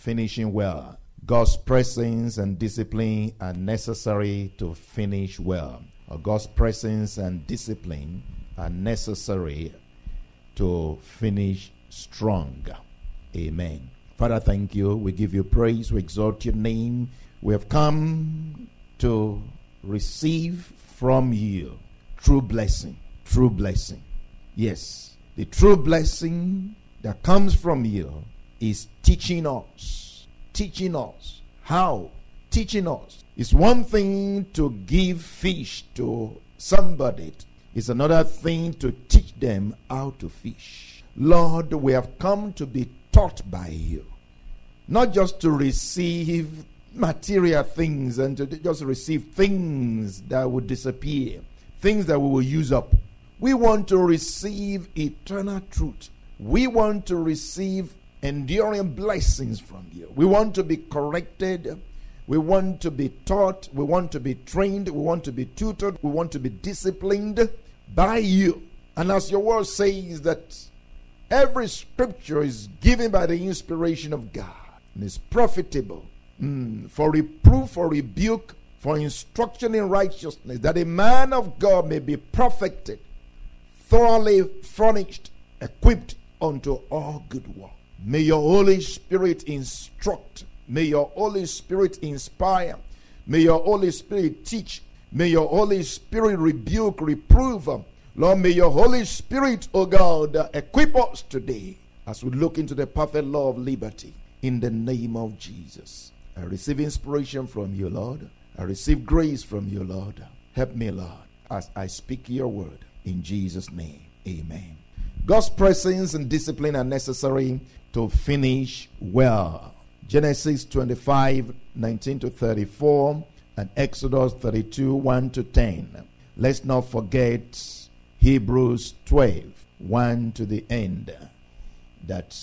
finishing well. God's presence and discipline are necessary to finish well. God's presence and discipline are necessary to finish strong. Amen. Father, thank you. We give you praise. We exalt your name. We have come to receive from you true blessing. True blessing. Yes, the true blessing that comes from you is teaching us. Teaching us. How? Teaching us. It's one thing to give fish to somebody, it's another thing to teach them how to fish. Lord, we have come to be taught by you, not just to receive material things and to just receive things that would disappear, things that we will use up. We want to receive eternal truth. We want to receive enduring blessings from you. We want to be corrected. We want to be taught. We want to be trained. We want to be tutored. We want to be disciplined by you. And as your word says, that every scripture is given by the inspiration of God and is profitable mm, for reproof, for rebuke, for instruction in righteousness, that a man of God may be perfected, thoroughly furnished, equipped unto all good work. May your Holy Spirit instruct. May your Holy Spirit inspire. May your Holy Spirit teach. May your Holy Spirit rebuke, reprove. Lord, may your Holy Spirit, O God, equip us today as we look into the perfect law of liberty in the name of Jesus. I receive inspiration from you, Lord. I receive grace from you, Lord. Help me, Lord, as I speak your word. In Jesus' name, amen. God's presence and discipline are necessary to finish well. Genesis 25, 19 to 34, and Exodus 32, 1 to 10. Let's not forget Hebrews 12, 1 to the end, that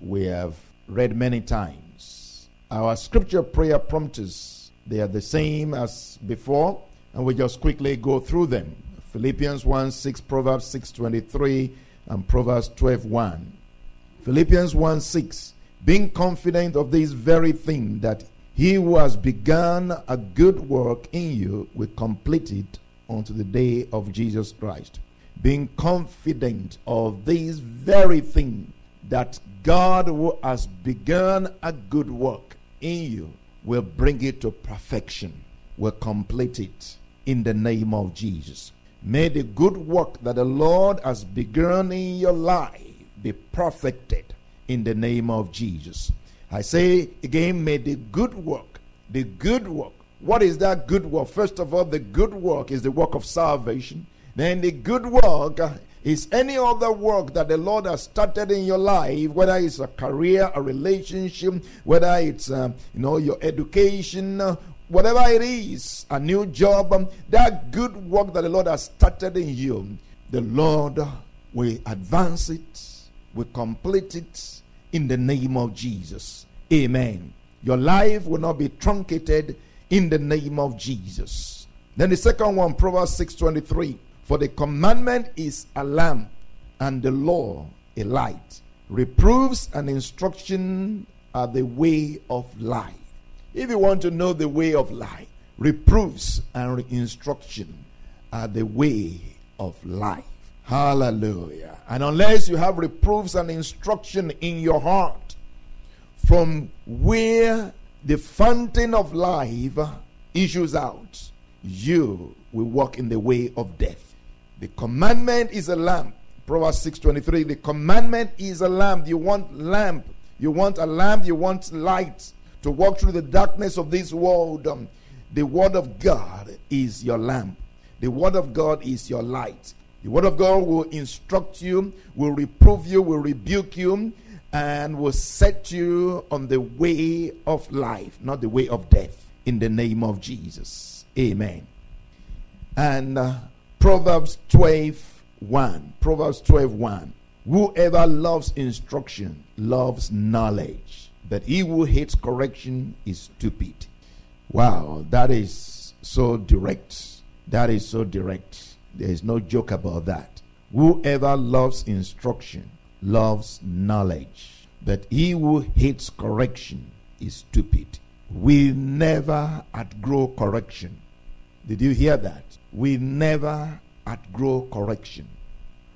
we have read many times. Our scripture prayer prompts, they are the same as before, and we just quickly go through them. Philippians 1 6, Proverbs 6 23, and Proverbs 12 1. Philippians 1 6, being confident of this very thing, that he who has begun a good work in you will complete it unto the day of Jesus Christ. Being confident of this very thing, that God who has begun a good work in you will bring it to perfection, will complete it in the name of Jesus. May the good work that the Lord has begun in your life be perfected in the name of Jesus. I say again, may the good work, the good work, what is that good work? First of all, the good work is the work of salvation. Then the good work is any other work that the Lord has started in your life, whether it's a career, a relationship, whether it's um, you know your education, whatever it is, a new job, um, that good work that the Lord has started in you, the Lord will advance it, will complete it in the name of Jesus. Amen. Your life will not be truncated in the name of Jesus. Then the second one, Proverbs 6:23. For the commandment is a lamp, and the law a light. Reproofs and instruction are the way of life. If you want to know the way of life, reproofs and instruction are the way of life. Hallelujah. And unless you have reproofs and instruction in your heart, from where the fountain of life issues out, you will walk in the way of death. The commandment is a lamp. Proverbs 6:23. The commandment is a lamp. You want lamp. You want a lamp. You want light to walk through the darkness of this world. Um, the word of God is your lamp. The word of God is your light. The word of God will instruct you, will reprove you, will rebuke you, and will set you on the way of life, not the way of death, in the name of Jesus. Amen. And uh, Proverbs 12 1. Proverbs 12 1. Whoever loves instruction loves knowledge, but he who hates correction is stupid. Wow, that is so direct. That is so direct. There is no joke about that. Whoever loves instruction loves knowledge, but he who hates correction is stupid. We never outgrow correction. Did you hear that? We never outgrow correction.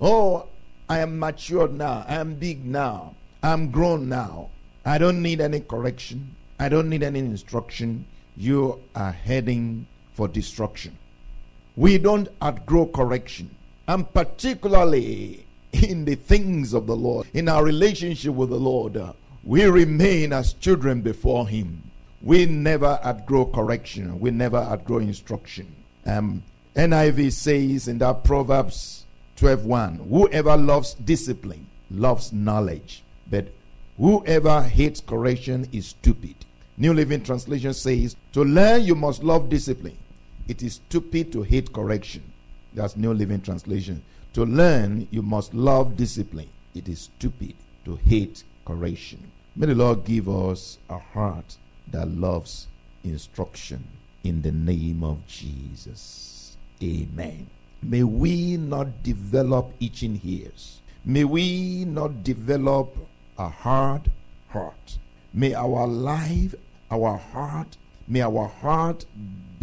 Oh, I am matured now. I am big now. I'm grown now. I don't need any correction. I don't need any instruction. You are heading for destruction. We don't outgrow correction. And particularly in the things of the Lord, in our relationship with the Lord, uh, we remain as children before Him. We never outgrow correction. We never outgrow instruction. Um, NIV says in that Proverbs 12:1, whoever loves discipline loves knowledge, but whoever hates correction is stupid. New Living Translation says, to learn you must love discipline. It is stupid to hate correction. That's New Living Translation. To learn you must love discipline. It is stupid to hate correction. May the Lord give us a heart that loves instruction in the name of Jesus. Amen. May we not develop itching ears. May we not develop a hard heart. May our life, our heart, may our heart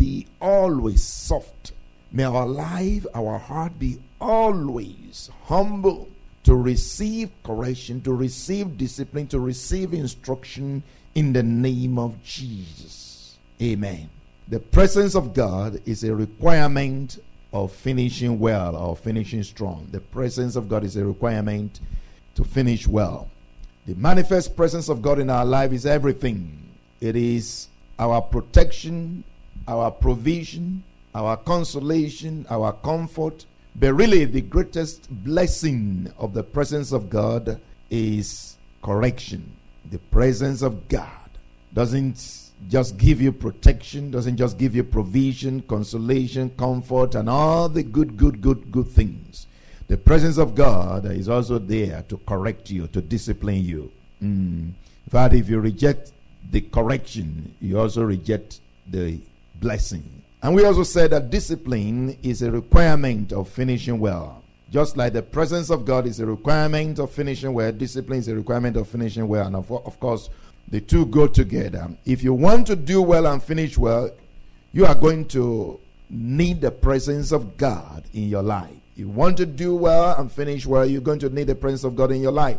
be always soft. May our life, our heart be always humble to receive correction, to receive discipline, to receive instruction in the name of Jesus. Amen. The presence of God is a requirement of finishing well or finishing strong. The presence of God is a requirement to finish well. The manifest presence of God in our life is everything. It is our protection, our provision, our consolation, our comfort. But really, the greatest blessing of the presence of God is correction. The presence of God doesn't just give you protection, doesn't just give you provision, consolation, comfort, and all the good, good, good, good things. The presence of God is also there to correct you, to discipline you. Mm. In fact, if you reject the correction, you also reject the blessing. And we also said that discipline is a requirement of finishing well. Just like the presence of God is a requirement of finishing well, discipline is a requirement of finishing well. And of, of course, the two go together. If you want to do well and finish well, you are going to need the presence of God in your life. If You want to do well and finish well, you're going to need the presence of God in your life.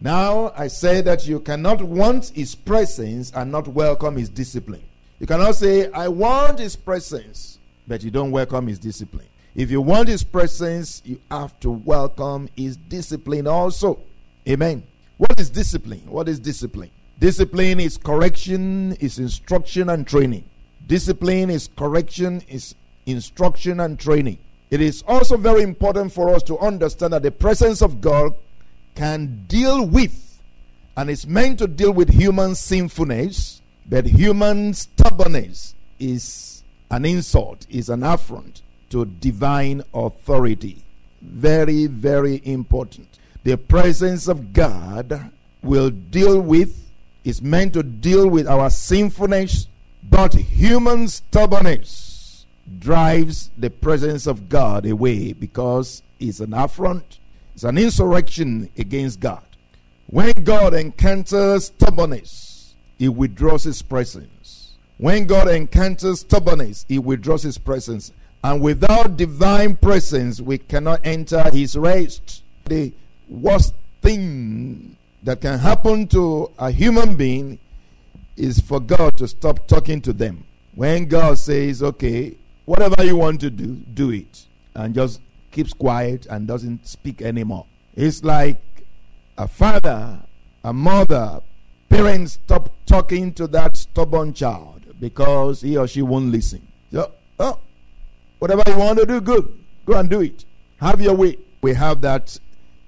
Now, I say that you cannot want His presence and not welcome His discipline. You cannot say, I want His presence, but you don't welcome His discipline. If you want His presence, you have to welcome His discipline also. Amen. What is discipline? What is discipline? Discipline is correction, is instruction and training. Discipline is correction, is instruction and training. It is also very important for us to understand that the presence of God can deal with and is meant to deal with human sinfulness, but human stubbornness is an insult, is an affront to divine authority. Very, very important. The presence of God will deal with is meant to deal with our sinfulness, but human stubbornness drives the presence of God away because it's an affront, it's an insurrection against God. When God encounters stubbornness, he withdraws his presence. When God encounters stubbornness, he withdraws his presence. And without divine presence, we cannot enter his rest. The worst thing that can happen to a human being is for God to stop talking to them. When God says, okay, whatever you want to do, do it, and just keeps quiet and doesn't speak anymore. It's like a father, a mother, parents stop talking to that stubborn child because he or she won't listen. So, oh, whatever you want to do, good. Go and do it. Have your way. We have that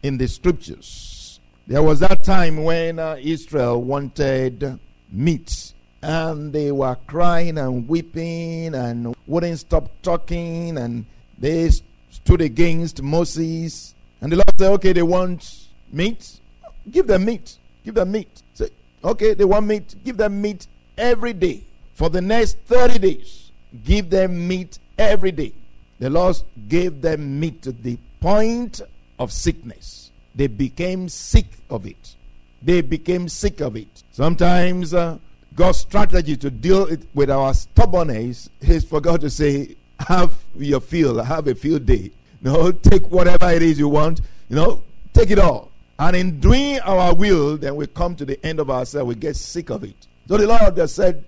in the scriptures There was that time when uh, Israel wanted meat and they were crying and weeping and wouldn't stop talking and they stood against Moses. And the Lord said, Okay, they want meat. Give them meat. Give them meat. Okay, they want meat. Give them meat every day for the next 30 days. Give them meat every day. The Lord gave them meat to the point of sickness. They became sick of it. They became sick of it. Sometimes uh, God's strategy to deal with our stubbornness is for God to say, have your field, have a field day. Know, take whatever it is you want, you know, take it all. And in doing our will, then we come to the end of ourselves, we get sick of it. So the Lord has said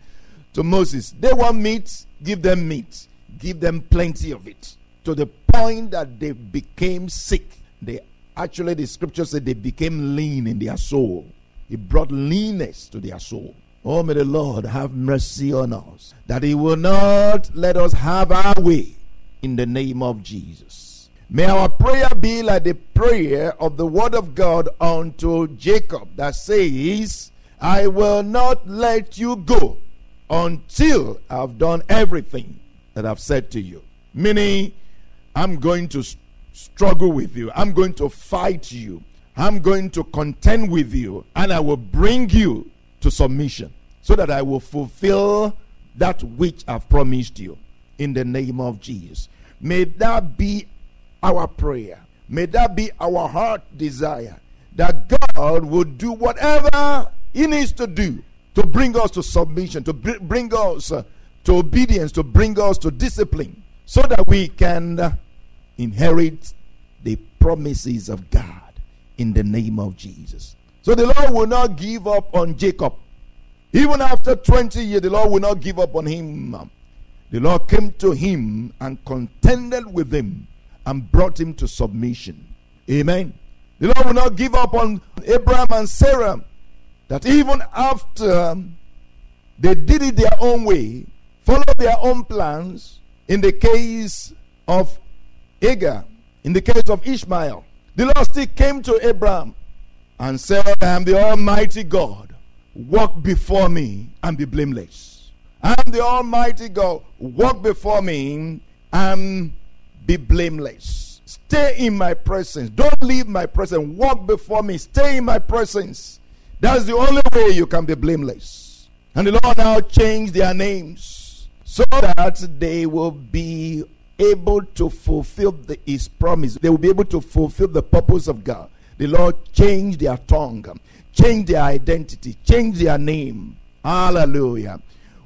to Moses, They want meat, give them meat, give them plenty of it. To the point that they became sick. They actually, the scripture said they became lean in their soul. It brought leanness to their soul. Oh, may the Lord have mercy on us, that He will not let us have our way in the name of Jesus. May our prayer be like the prayer of the Word of God unto Jacob that says, I will not let you go until I've done everything that I've said to you. Meaning, I'm going to struggle with you, I'm going to fight you, I'm going to contend with you, and I will bring you to submission so that I will fulfill that which I've promised you in the name of Jesus. May that be our prayer. May that be our heart desire that God will do whatever He needs to do to bring us to submission, to bring us uh, to obedience, to bring us to discipline, so that we can uh, inherit the promises of God in the name of Jesus. So the Lord will not give up on Jacob. Even after 20 years, the Lord will not give up on him. The Lord came to him and contended with him and brought him to submission. Amen. The Lord will not give up on Abraham and Sarah. That even after they did it their own way, followed their own plans, in the case of Hagar, in the case of Ishmael, the Lord still came to Abraham and said, I am the Almighty God walk before me and be blameless. I am the Almighty God. Walk before me and be blameless. Stay in my presence. Don't leave my presence. Walk before me. Stay in my presence. That's the only way you can be blameless. And the Lord now changed their names so that they will be able to fulfill the, His promise. They will be able to fulfill the purpose of God. The Lord changed their tongue change their identity, change their name. Hallelujah.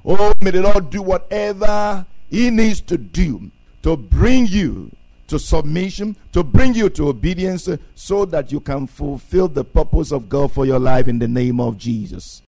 Oh, may the Lord do whatever He needs to do to bring you to submission, to bring you to obedience, so that you can fulfill the purpose of God for your life in the name of Jesus.